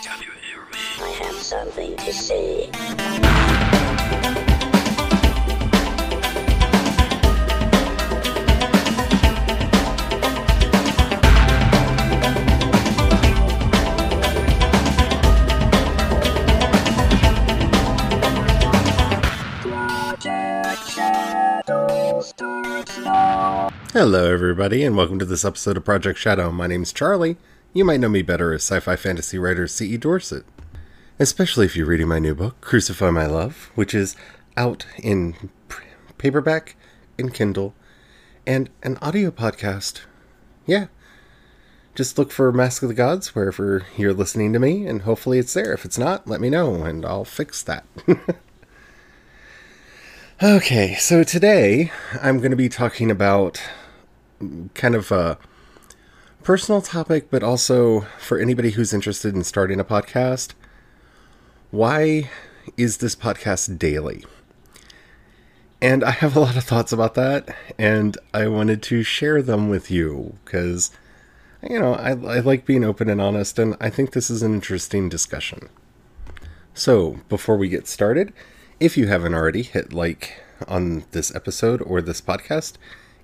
Can you hear me? I have something to say. Hello, everybody, and welcome to this episode of Project Shadow. My name's Charlie. You might know me better as sci fi fantasy writer C.E. Dorset, especially if you're reading my new book, Crucify My Love, which is out in paperback, in Kindle, and an audio podcast. Yeah. Just look for Mask of the Gods wherever you're listening to me, and hopefully it's there. If it's not, let me know, and I'll fix that. Okay, so today I'm going to be talking about kind of a personal topic, but also for anybody who's interested in starting a podcast. Why is this podcast daily? And I have a lot of thoughts about that, and I wanted to share them with you because, you know, I, I like being open and honest, and I think this is an interesting discussion. So, before we get started, if you haven't already, hit like on this episode or this podcast.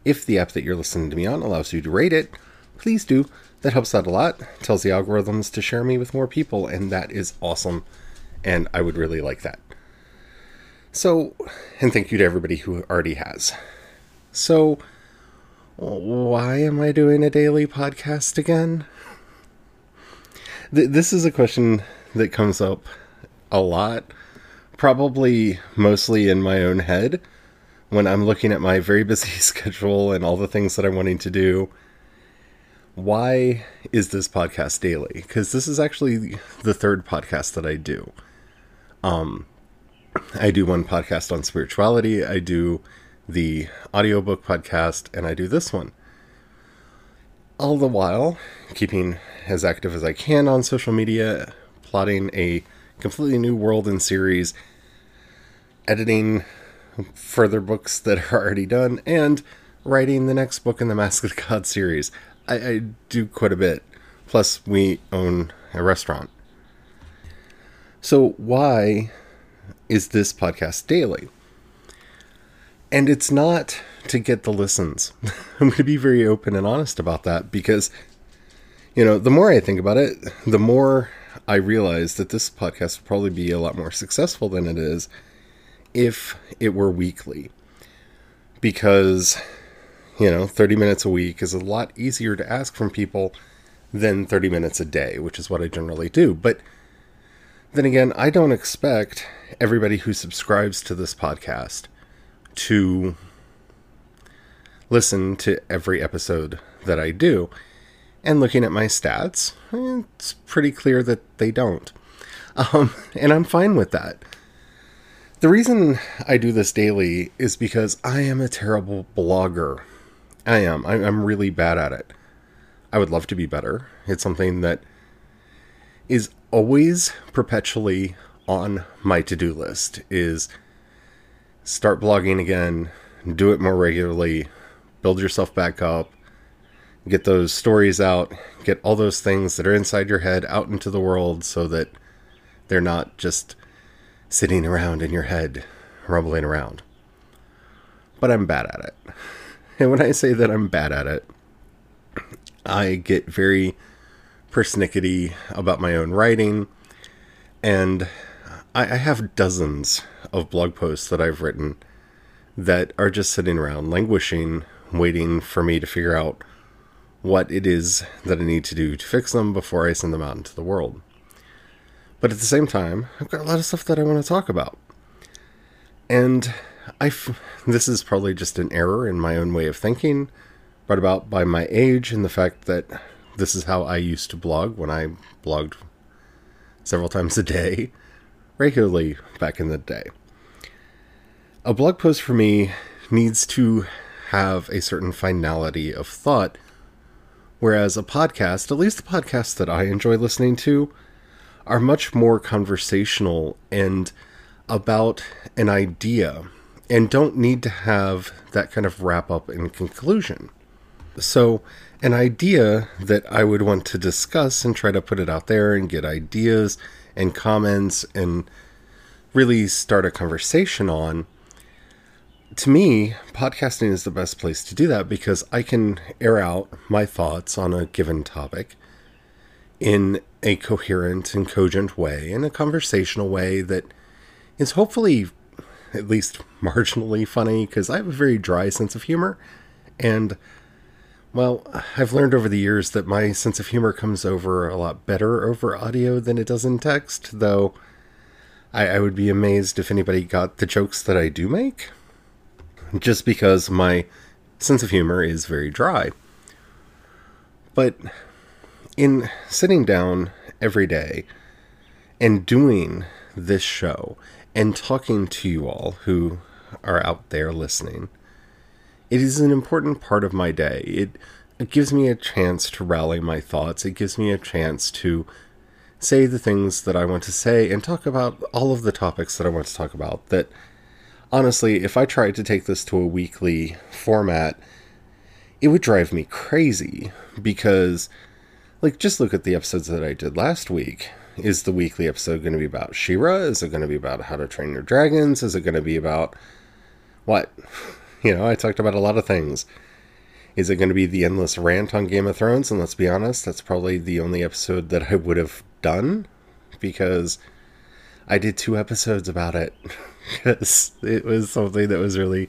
If the app that you're listening to me on allows you to rate it, please do. That helps out a lot. Tells the algorithms to share me with more people, and that is awesome. And I would really like that. So, and thank you to everybody who already has. So, why am I doing a daily podcast again? Th- this is a question that comes up a lot probably mostly in my own head when I'm looking at my very busy schedule and all the things that I'm wanting to do. Why is this podcast daily? Because this is actually the third podcast that I do. Um, I do one podcast on spirituality, I do the audiobook podcast, and I do this one. All the while keeping as active as I can on social media, plotting a completely new world and series, editing further books that are already done, and writing the next book in the Mask of God series. I, I do quite a bit. Plus, we own a restaurant. So, why is this podcast daily? And it's not to get the listens. I'm going to be very open and honest about that because, you know, the more I think about it, the more I realize that this podcast would probably be a lot more successful than it is if it were weekly. Because, you know, 30 minutes a week is a lot easier to ask from people than 30 minutes a day, which is what I generally do. But then again, I don't expect everybody who subscribes to this podcast to listen to every episode that I do. And looking at my stats, it's pretty clear that they don't. Um, and I'm fine with that. The reason I do this daily is because I am a terrible blogger. I am. I'm really bad at it. I would love to be better. It's something that is always perpetually on my to-do list is start blogging again, do it more regularly, build yourself back up, get those stories out, get all those things that are inside your head out into the world so that they're not just sitting around in your head, rumbling around. But I'm bad at it. And when I say that I'm bad at it, I get very persnickety about my own writing, and I, have dozens of blog posts that I've written that are just sitting around, languishing, waiting for me to figure out what it is that I need to do to fix them before I send them out into the world. But at the same time, I've got a lot of stuff that I want to talk about. And I f- this is probably just an error in my own way of thinking, brought about by my age and the fact that this is how I used to blog when I blogged several times a day, regularly back in the day. A blog post for me needs to have a certain finality of thought Whereas a podcast, at least the podcasts that I enjoy listening to, are much more conversational and about an idea and don't need to have that kind of wrap up and conclusion. So, an idea that I would want to discuss and try to put it out there and get ideas and comments and really start a conversation on. To me, podcasting is the best place to do that because I can air out my thoughts on a given topic in a coherent and cogent way, in a conversational way that is hopefully at least marginally funny because I have a very dry sense of humor. And, well, I've learned over the years that my sense of humor comes over a lot better over audio than it does in text, though I, I would be amazed if anybody got the jokes that I do make, just because my sense of humor is very dry. But in sitting down every day and doing this show and talking to you all who are out there listening, it is an important part of my day. It, it gives me a chance to rally my thoughts. It gives me a chance to say the things that I want to say and talk about all of the topics that I want to talk about. That honestly, if I tried to take this to a weekly format, it would drive me crazy because, like, just look at the episodes that I did last week. Is the weekly episode going to be about She-Ra? Is it going to be about How to Train Your Dragons? Is it going to be about what? You know, I talked about a lot of things. Is it going to be the endless rant on Game of Thrones? And let's be honest, that's probably the only episode that I would have done because I did two episodes about it because it was something that was really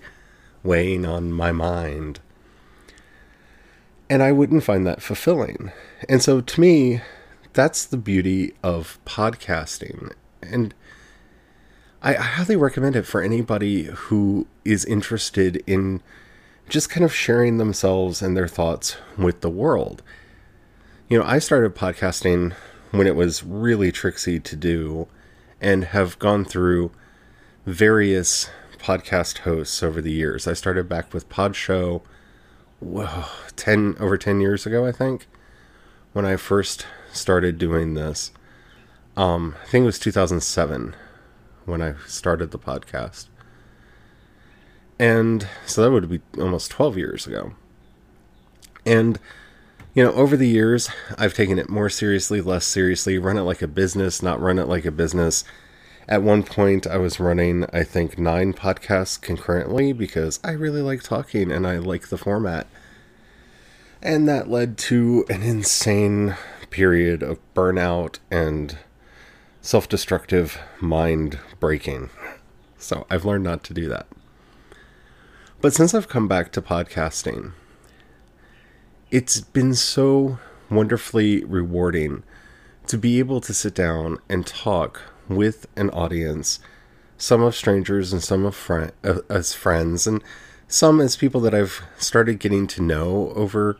weighing on my mind. And I wouldn't find that fulfilling. And so to me, that's the beauty of podcasting. And I, highly recommend it for anybody who is interested in just kind of sharing themselves and their thoughts with the world. You know, I started podcasting when it was really tricksy to do and have gone through various podcast hosts over the years. I started back with Pod Show, whoa, 10 over 10 years ago, I think, when I first started doing this. Um, I think it was 2007 when I started the podcast. And so that would be almost 12 years ago. And you know, over the years, I've taken it more seriously, less seriously, run it like a business, not run it like a business. At one point, I was running, I think, nine podcasts concurrently because I really like talking and I like the format. And that led to an insane period of burnout and self destructive mind breaking. So I've learned not to do that. But since I've come back to podcasting, it's been so wonderfully rewarding to be able to sit down and talk with an audience, some of strangers and some of fr- uh, as friends, and some as people that I've started getting to know over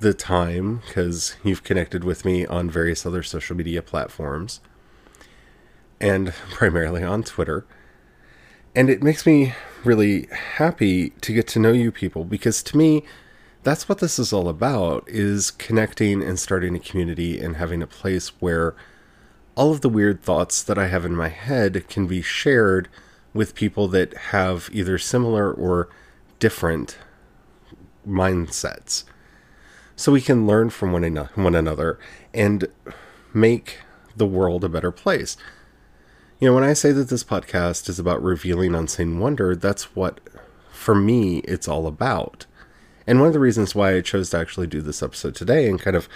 the time because you've connected with me on various other social media platforms and primarily on Twitter. And it makes me really happy to get to know you people because to me, that's what this is all about is connecting and starting a community and having a place where all of the weird thoughts that I have in my head can be shared with people that have either similar or different mindsets. So we can learn from one, one another and make the world a better place. You know, when I say that this podcast is about revealing unseen wonder, that's what, for me, it's all about. And one of the reasons why I chose to actually do this episode today and kind of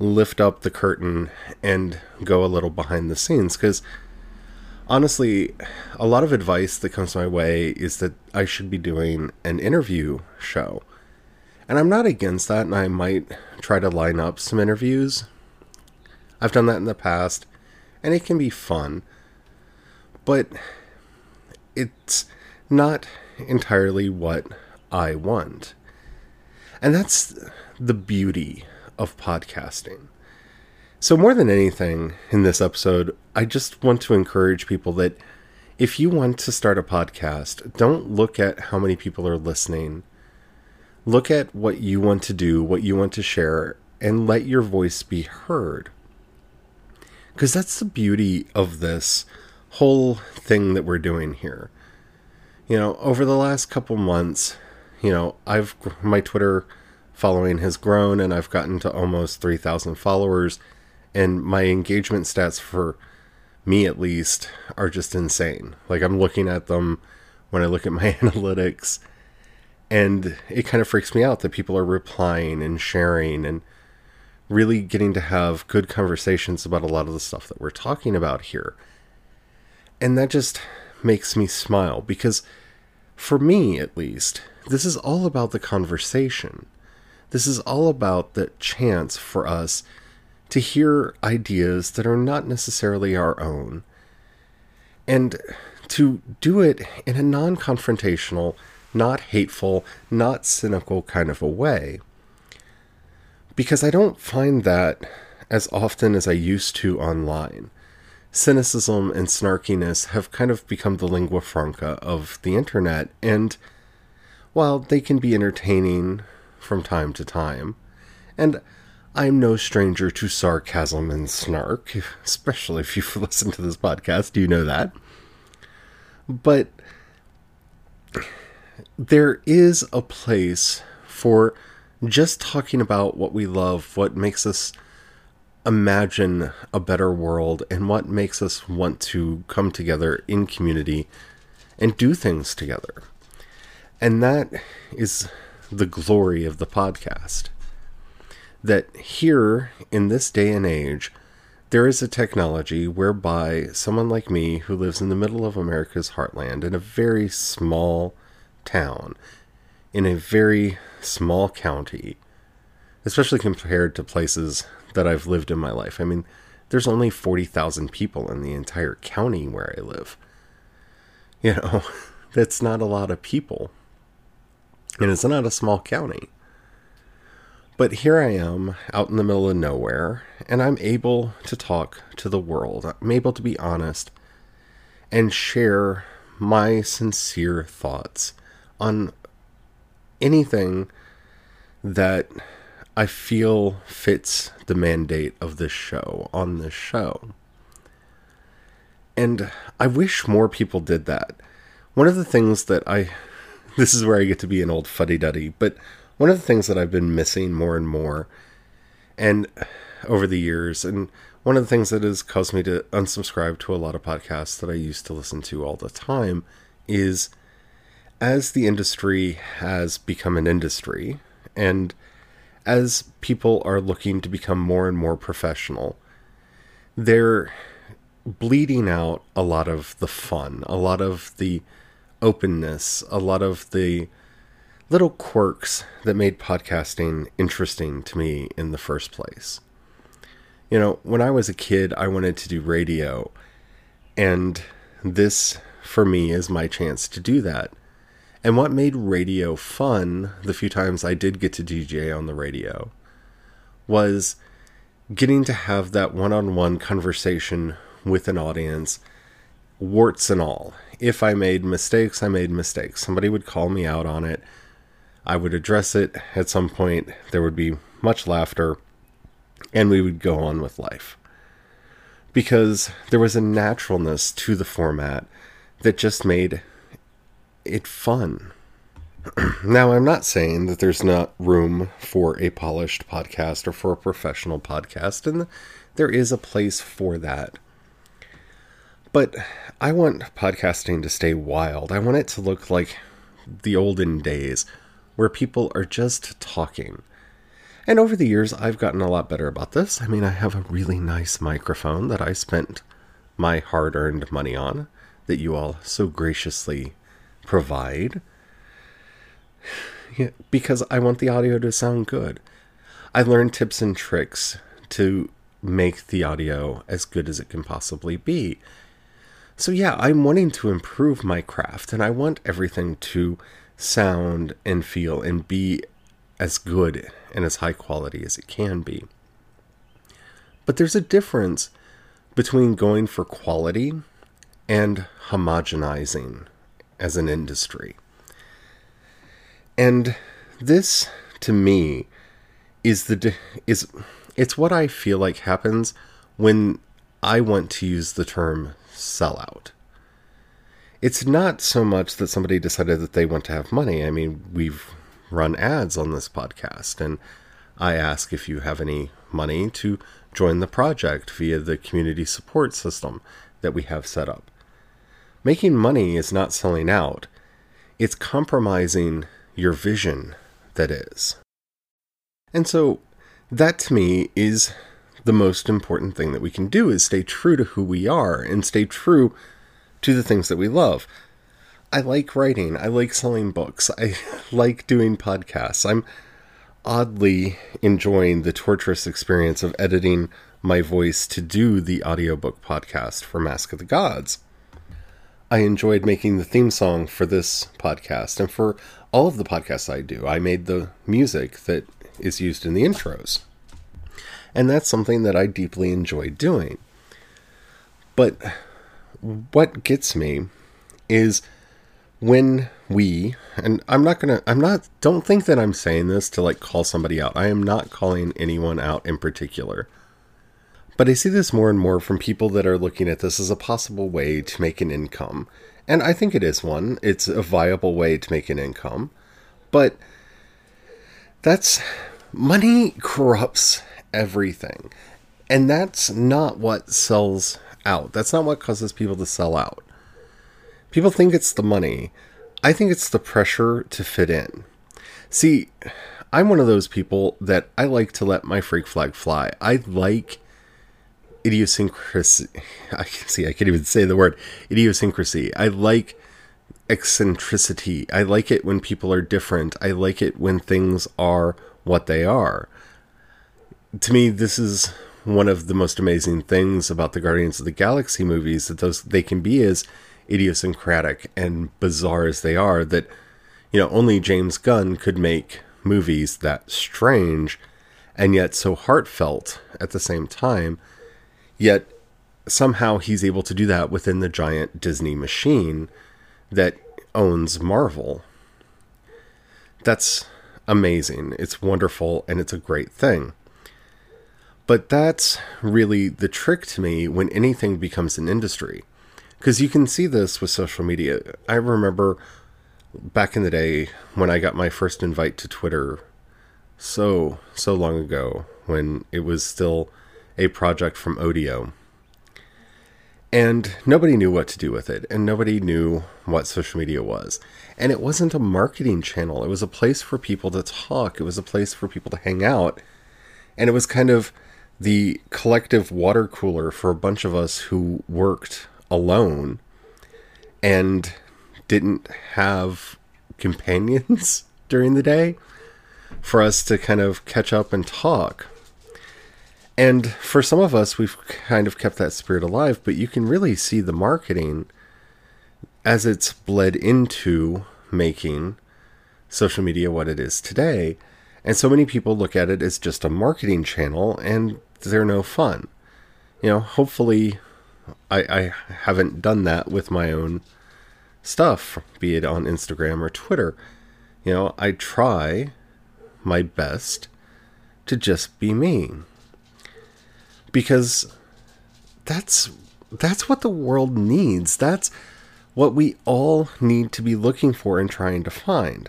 lift up the curtain and go a little behind the scenes, because honestly, a lot of advice that comes my way is that I should be doing an interview show. And I'm not against that, and I might try to line up some interviews. I've done that in the past, and it can be fun. But it's not entirely what I want. And that's the beauty of podcasting. So, more than anything in this episode, I just want to encourage people that if you want to start a podcast, don't look at how many people are listening. Look at what you want to do, what you want to share, and let your voice be heard. Because that's the beauty of this whole thing that we're doing here. You know, over the last couple months, you know, I've my Twitter following has grown and I've gotten to almost 3,000 followers. And my engagement stats for me at least are just insane. Like I'm looking at them when I look at my analytics and it kind of freaks me out that people are replying and sharing and really getting to have good conversations about a lot of the stuff that we're talking about here. And that just makes me smile because, for me at least, this is all about the conversation. This is all about the chance for us to hear ideas that are not necessarily our own and to do it in a non confrontational, not hateful, not cynical kind of a way. Because I don't find that as often as I used to online. Cynicism and snarkiness have kind of become the lingua franca of the internet, and while they can be entertaining from time to time, and I'm no stranger to sarcasm and snark, especially if you've listened to this podcast, you know that. But there is a place for just talking about what we love, what makes us imagine a better world, and what makes us want to come together in community and do things together. And that is the glory of the podcast. That here, in this day and age, there is a technology whereby someone like me, who lives in the middle of America's heartland in a very small town, in a very small county, especially compared to places that I've lived in my life. I mean, there's only 40,000 people in the entire county where I live. You know, that's not a lot of people. And it's not a small county. But here I am out in the middle of nowhere, and I'm able to talk to the world. I'm able to be honest and share my sincere thoughts on anything that I feel fits the mandate of this show on this show. And I wish more people did that. One of the things that I this is where I get to be an old fuddy duddy, but one of the things that I've been missing more and more and over the years and one of the things that has caused me to unsubscribe to a lot of podcasts that I used to listen to all the time is as the industry has become an industry and as people are looking to become more and more professional, they're bleeding out a lot of the fun, a lot of the openness, a lot of the little quirks that made podcasting interesting to me in the first place. You know, when I was a kid, I wanted to do radio, and this, for me, is my chance to do that. And what made radio fun, the few times I did get to DJ on the radio, was getting to have that one on one conversation with an audience, warts and all. If I made mistakes, I made mistakes. Somebody would call me out on it. I would address it at some point. There would be much laughter, and we would go on with life. Because there was a naturalness to the format that just made it fun. now, I'm not saying that there's not room for a polished podcast or for a professional podcast, and there is a place for that. But I want podcasting to stay wild. I want it to look like the olden days where people are just talking. And over the years, I've gotten a lot better about this. I mean, I have a really nice microphone that I spent my hard earned money on that you all so graciously provide yeah, because I want the audio to sound good. I learned tips and tricks to make the audio as good as it can possibly be. So, yeah, I'm wanting to improve my craft and I want everything to sound and feel and be as good and as high quality as it can be. But there's a difference between going for quality and homogenizing as an industry. And this to me is the is it's what I feel like happens when I want to use the term sellout. It's not so much that somebody decided that they want to have money. I mean, we've run ads on this podcast. And I ask if you have any money to join the project via the community support system that we have set up. Making money is not selling out, it's compromising your vision that is. And so, that to me is the most important thing that we can do is stay true to who we are and stay true to the things that we love. I like writing. I like selling books. I like doing podcasts. I'm oddly enjoying the torturous experience of editing my voice to do the audiobook podcast for Mask of the Gods. I enjoyed making the theme song for this podcast and for all of the podcasts I do. I made the music that is used in the intros. And that's something that I deeply enjoy doing. But what gets me is when we and i'm not gonna i'm not don't think that i'm saying this to like call somebody out i am not calling anyone out in particular but i see this more and more from people that are looking at this as a possible way to make an income and i think it is one it's a viable way to make an income but that's money corrupts everything and that's not what sells out that's not what causes people to sell out People think it's the money. I think it's the pressure to fit in. See, I'm one of those people that I like to let my freak flag fly. I like idiosyncrasy. I can see, I can't even say the word idiosyncrasy. I like eccentricity. I like it when people are different. I like it when things are what they are. To me, this is one of the most amazing things about the Guardians of the Galaxy movies that those they can be as idiosyncratic and bizarre as they are that you know only James Gunn could make movies that strange and yet so heartfelt at the same time yet somehow he's able to do that within the giant Disney machine that owns Marvel. That's amazing. It's wonderful and it's a great thing. But that's really the trick to me when anything becomes an industry. Because you can see this with social media. I remember back in the day when I got my first invite to Twitter so so long ago when it was still a project from Odeo. And nobody knew what to do with it, and nobody knew what social media was. And it wasn't a marketing channel, it was a place for people to talk, it was a place for people to hang out. And it was kind of the collective water cooler for a bunch of us who worked alone and didn't have companions during the day for us to kind of catch up and talk. And for some of us, we've kind of kept that spirit alive, but you can really see the marketing as it's bled into making social media what it is today. And so many people look at it as just a marketing channel and they're no fun. You know, hopefully I, I haven't done that with my own stuff, be it on Instagram or Twitter. You know, I try my best to just be me. Because that's that's what the world needs. That's what we all need to be looking for and trying to find.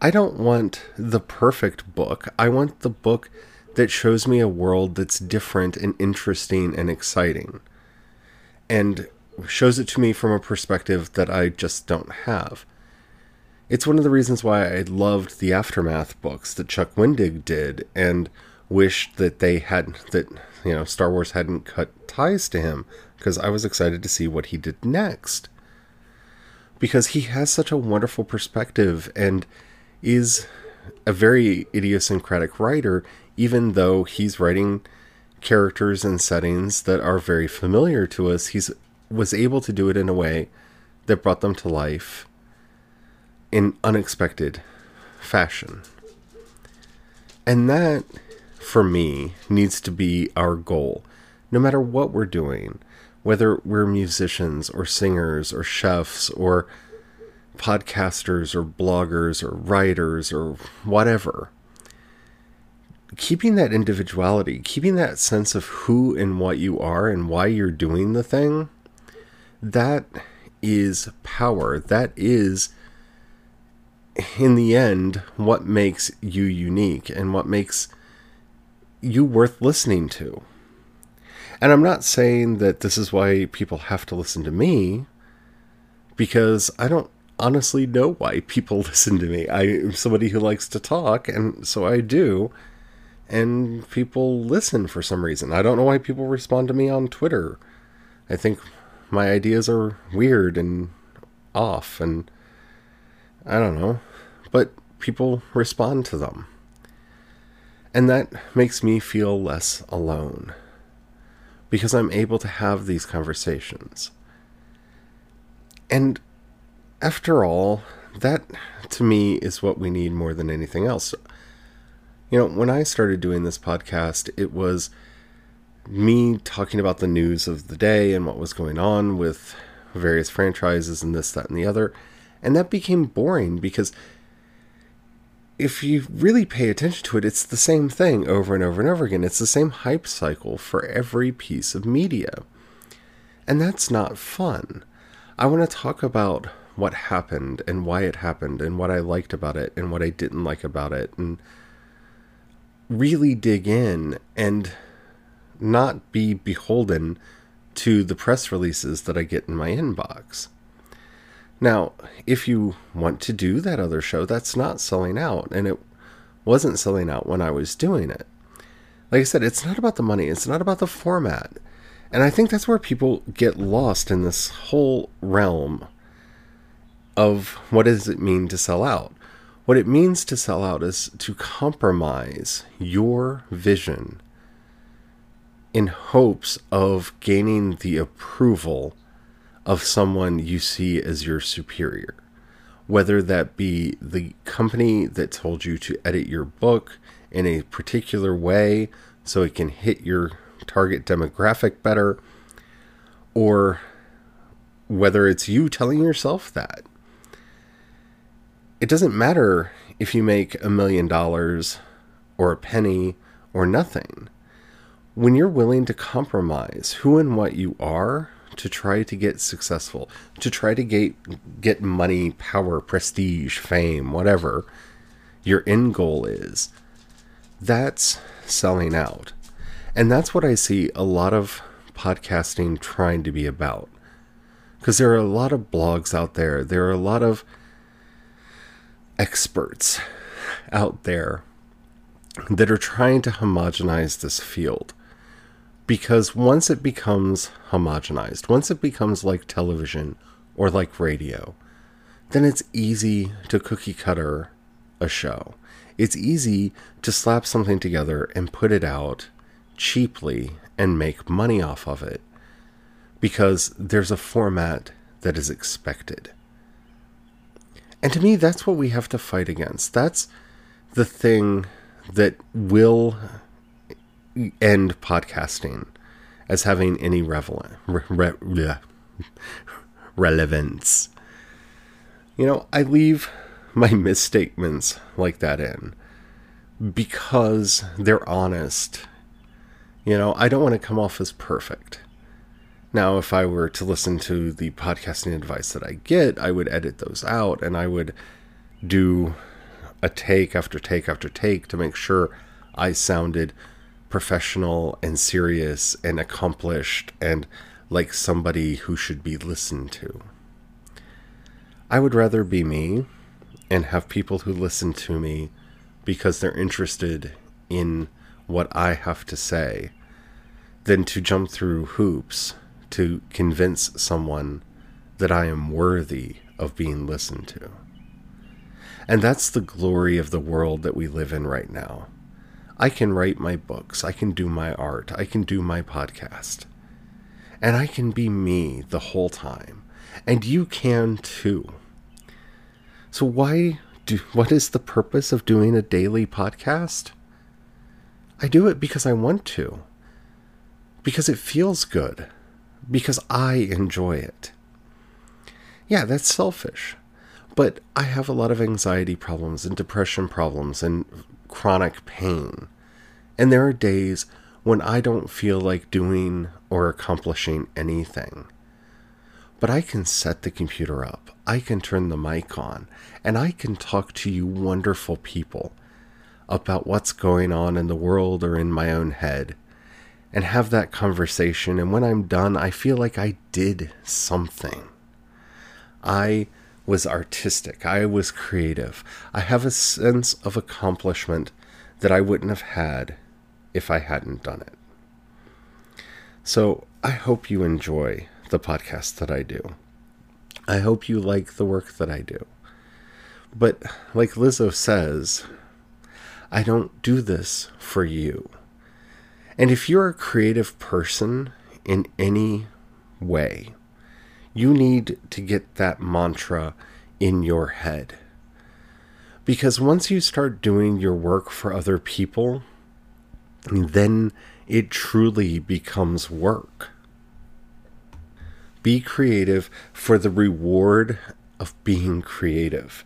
I don't want the perfect book. I want the book that shows me a world that's different and interesting and exciting and shows it to me from a perspective that I just don't have. It's one of the reasons why I loved the Aftermath books that Chuck Wendig did and wished that they had that you know Star Wars hadn't cut ties to him because I was excited to see what he did next. Because he has such a wonderful perspective and is a very idiosyncratic writer even though he's writing characters and settings that are very familiar to us, he's was able to do it in a way that brought them to life in unexpected fashion. And that, for me, needs to be our goal. No matter what we're doing, whether we're musicians or singers or chefs or podcasters or bloggers or writers or whatever, keeping that individuality, keeping that sense of who and what you are and why you're doing the thing, that is power. That is in the end, what makes you unique and what makes you worth listening to. And I'm not saying that this is why people have to listen to me, because I don't honestly know why people listen to me. I'm somebody who likes to talk, and so I do. And people listen for some reason. I don't know why people respond to me on Twitter. I think my ideas are weird and off, and I don't know. But people respond to them. And that makes me feel less alone because I'm able to have these conversations. And after all, that to me is what we need more than anything else. You know, when I started doing this podcast, it was me talking about the news of the day and what was going on with various franchises and this, that, and the other. And that became boring because if you really pay attention to it, it's the same thing over and over and over again. It's the same hype cycle for every piece of media. And that's not fun. I want to talk about what happened and why it happened and what I liked about it and what I didn't like about it and really dig in and not be beholden to the press releases that I get in my inbox. Now, if you want to do that other show, that's not selling out, and it wasn't selling out when I was doing it. Like I said, it's not about the money, it's not about the format. And I think that's where people get lost in this whole realm of what does it mean to sell out. What it means to sell out is to compromise your vision in hopes of gaining the approval of someone you see as your superior. Whether that be the company that told you to edit your book in a particular way so it can hit your target demographic better, or whether it's you telling yourself that. It doesn't matter if you make a million dollars or a penny or nothing. When you're willing to compromise who and what you are to try to get successful, to try to get get money, power, prestige, fame, whatever your end goal is, that's selling out. And that's what I see a lot of podcasting trying to be about. Because there are a lot of blogs out there, there are a lot of experts out there that are trying to homogenize this field because once it becomes homogenized, once it becomes like television or like radio, then it's easy to cookie cutter a show. It's easy to slap something together and put it out cheaply and make money off of it because there's a format that is expected. And to me, that's what we have to fight against. That's the thing that will end podcasting as having any relevant, re, re, relevance. You know, I leave my misstatements like that in because they're honest. You know, I don't want to come off as perfect. Now, if I were to listen to the podcasting advice that I get, I would edit those out and I would do a take after take after take to make sure I sounded professional and serious and accomplished and like somebody who should be listened to. I would rather be me and have people who listen to me because they're interested in what I have to say than to jump through hoops to convince someone that I am worthy of being listened to. And that's the glory of the world that we live in right now. I can write my books, I can do my art, I can do my podcast. And I can be me the whole time. And you can too. So why do what is the purpose of doing a daily podcast? I do it because I want to. Because it feels good. Because I enjoy it. Yeah, that's selfish. But I have a lot of anxiety problems and depression problems and chronic pain. And there are days when I don't feel like doing or accomplishing anything. but I can set the computer up, I can turn the mic on, and I can talk to you wonderful people about what's going on in the world or in my own head and have that conversation. And when I'm done, I feel like I did something. I was artistic, I was creative. I have a sense of accomplishment that I wouldn't have had if I hadn't done it. So I hope you enjoy the podcast that I do. I hope you like the work that I do. But like Lizzo says, I don't do this for you. And if you're a creative person in any way, you need to get that mantra in your head. Because once you start doing your work for other people, then it truly becomes work. Be creative for the reward of being creative.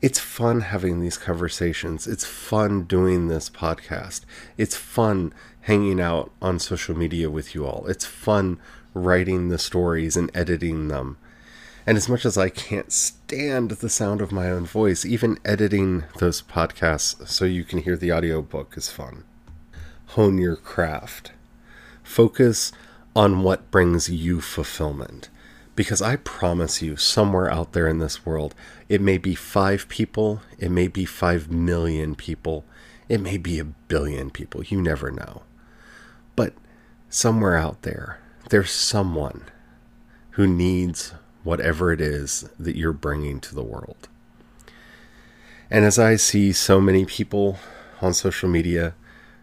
It's fun having these conversations. It's fun doing this podcast. It's fun hanging out on social media with you all. It's fun writing the stories and editing them. And as much as I can't stand the sound of my own voice, even editing those podcasts so you can hear the audiobook is fun. Hone your craft. Focus on what brings you fulfillment. Because I promise you, somewhere out there in this world, it may be five people, it may be five million people, it may be a billion people. You never know. But somewhere out there, there's someone who needs whatever it is that you're bringing to the world. And as I see so many people on social media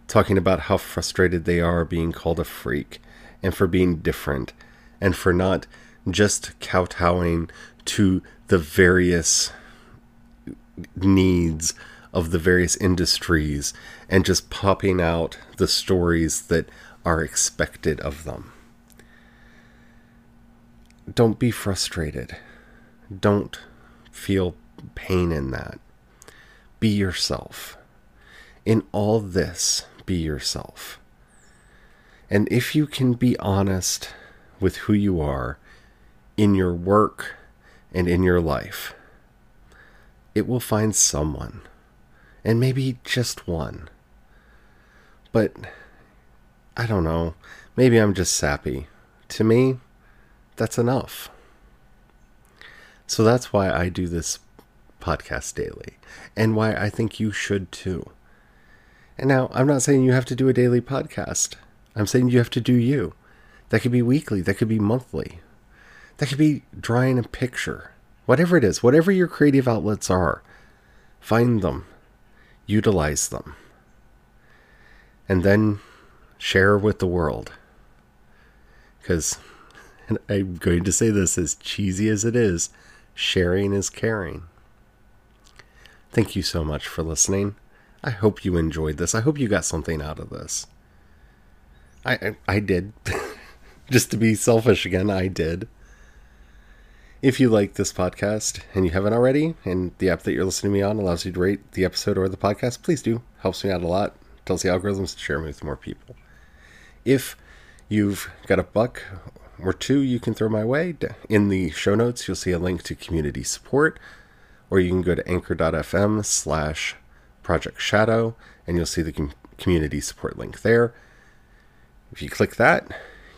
talking about how frustrated they are being called a freak and for being different and for not just kowtowing to the various needs of the various industries and just popping out the stories that are expected of them. Don't be frustrated. Don't feel pain in that. Be yourself. In all this, be yourself. And if you can be honest with who you are in your work and in your life, it will find someone, and maybe just one. But I don't know, maybe I'm just sappy. To me, that's enough. So that's why I do this podcast daily, and why I think you should too. And now, I'm not saying you have to do a daily podcast. I'm saying you have to do you. That could be weekly, that could be monthly, that could be drawing a picture. Whatever it is, whatever your creative outlets are, find them, utilize them, and then share with the world. Because, and I'm going to say this as cheesy as it is, sharing is caring. Thank you so much for listening. I hope you enjoyed this. I hope you got something out of this. I I, I did. Just to be selfish again, I did. If you like this podcast and you haven't already, and the app that you're listening to me on allows you to rate the episode or the podcast, please do. Helps me out a lot. Tells the algorithms to share me with more people. If you've got a buck or two you can throw my way, in the show notes you'll see a link to community support, or you can go to anchor.fm slash project shadow and you'll see the community support link there. If you click that,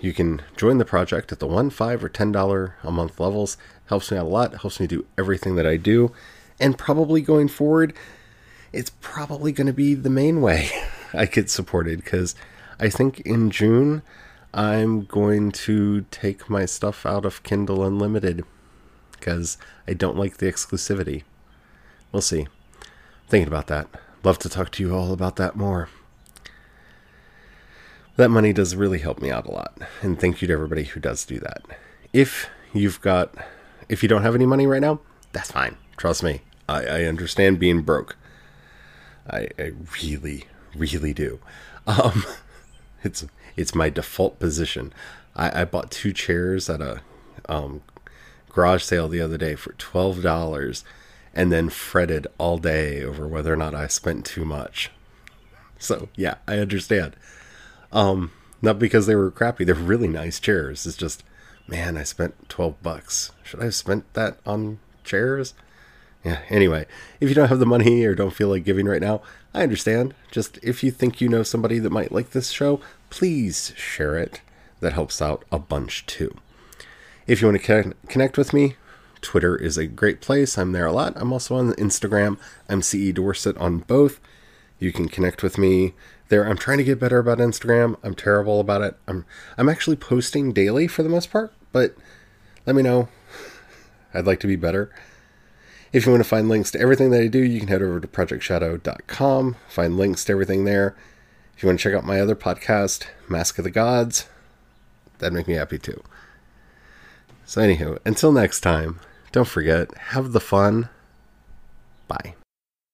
you can join the project at the one, five, or ten dollar a month levels. Helps me out a lot. Helps me do everything that I do, and probably going forward, it's probably going to be the main way I get supported because I think in June I'm going to take my stuff out of Kindle Unlimited because I don't like the exclusivity. We'll see. Thinking about that. Love to talk to you all about that more that money does really help me out a lot. And thank you to everybody who does do that. If you've got, if you don't have any money right now, that's fine. Trust me. I, I understand being broke. I, I really, really do. Um, it's it's my default position. I, I bought two chairs at a um, garage sale the other day for twelve dollars, and then fretted all day over whether or not I spent too much. So yeah, I understand. Um, not because they were crappy; they're really nice chairs. It's just Man, I spent 12 bucks. Should I have spent that on chairs? Yeah, anyway, if you don't have the money or don't feel like giving right now, I understand. Just if you think you know somebody that might like this show, please share it. That helps out a bunch too. If you want to connect with me, Twitter is a great place. I'm there a lot. I'm also on Instagram. I'm CE Dorset on both. You can connect with me there. I'm trying to get better about Instagram. I'm terrible about it. I'm I'm actually posting daily for the most part, but let me know. I'd like to be better. If you want to find links to everything that I do, you can head over to projectshadow.com, find links to everything there. If you want to check out my other podcast, Mask of the Gods, that'd make me happy too. So, anywho, until next time, don't forget, have the fun. Bye.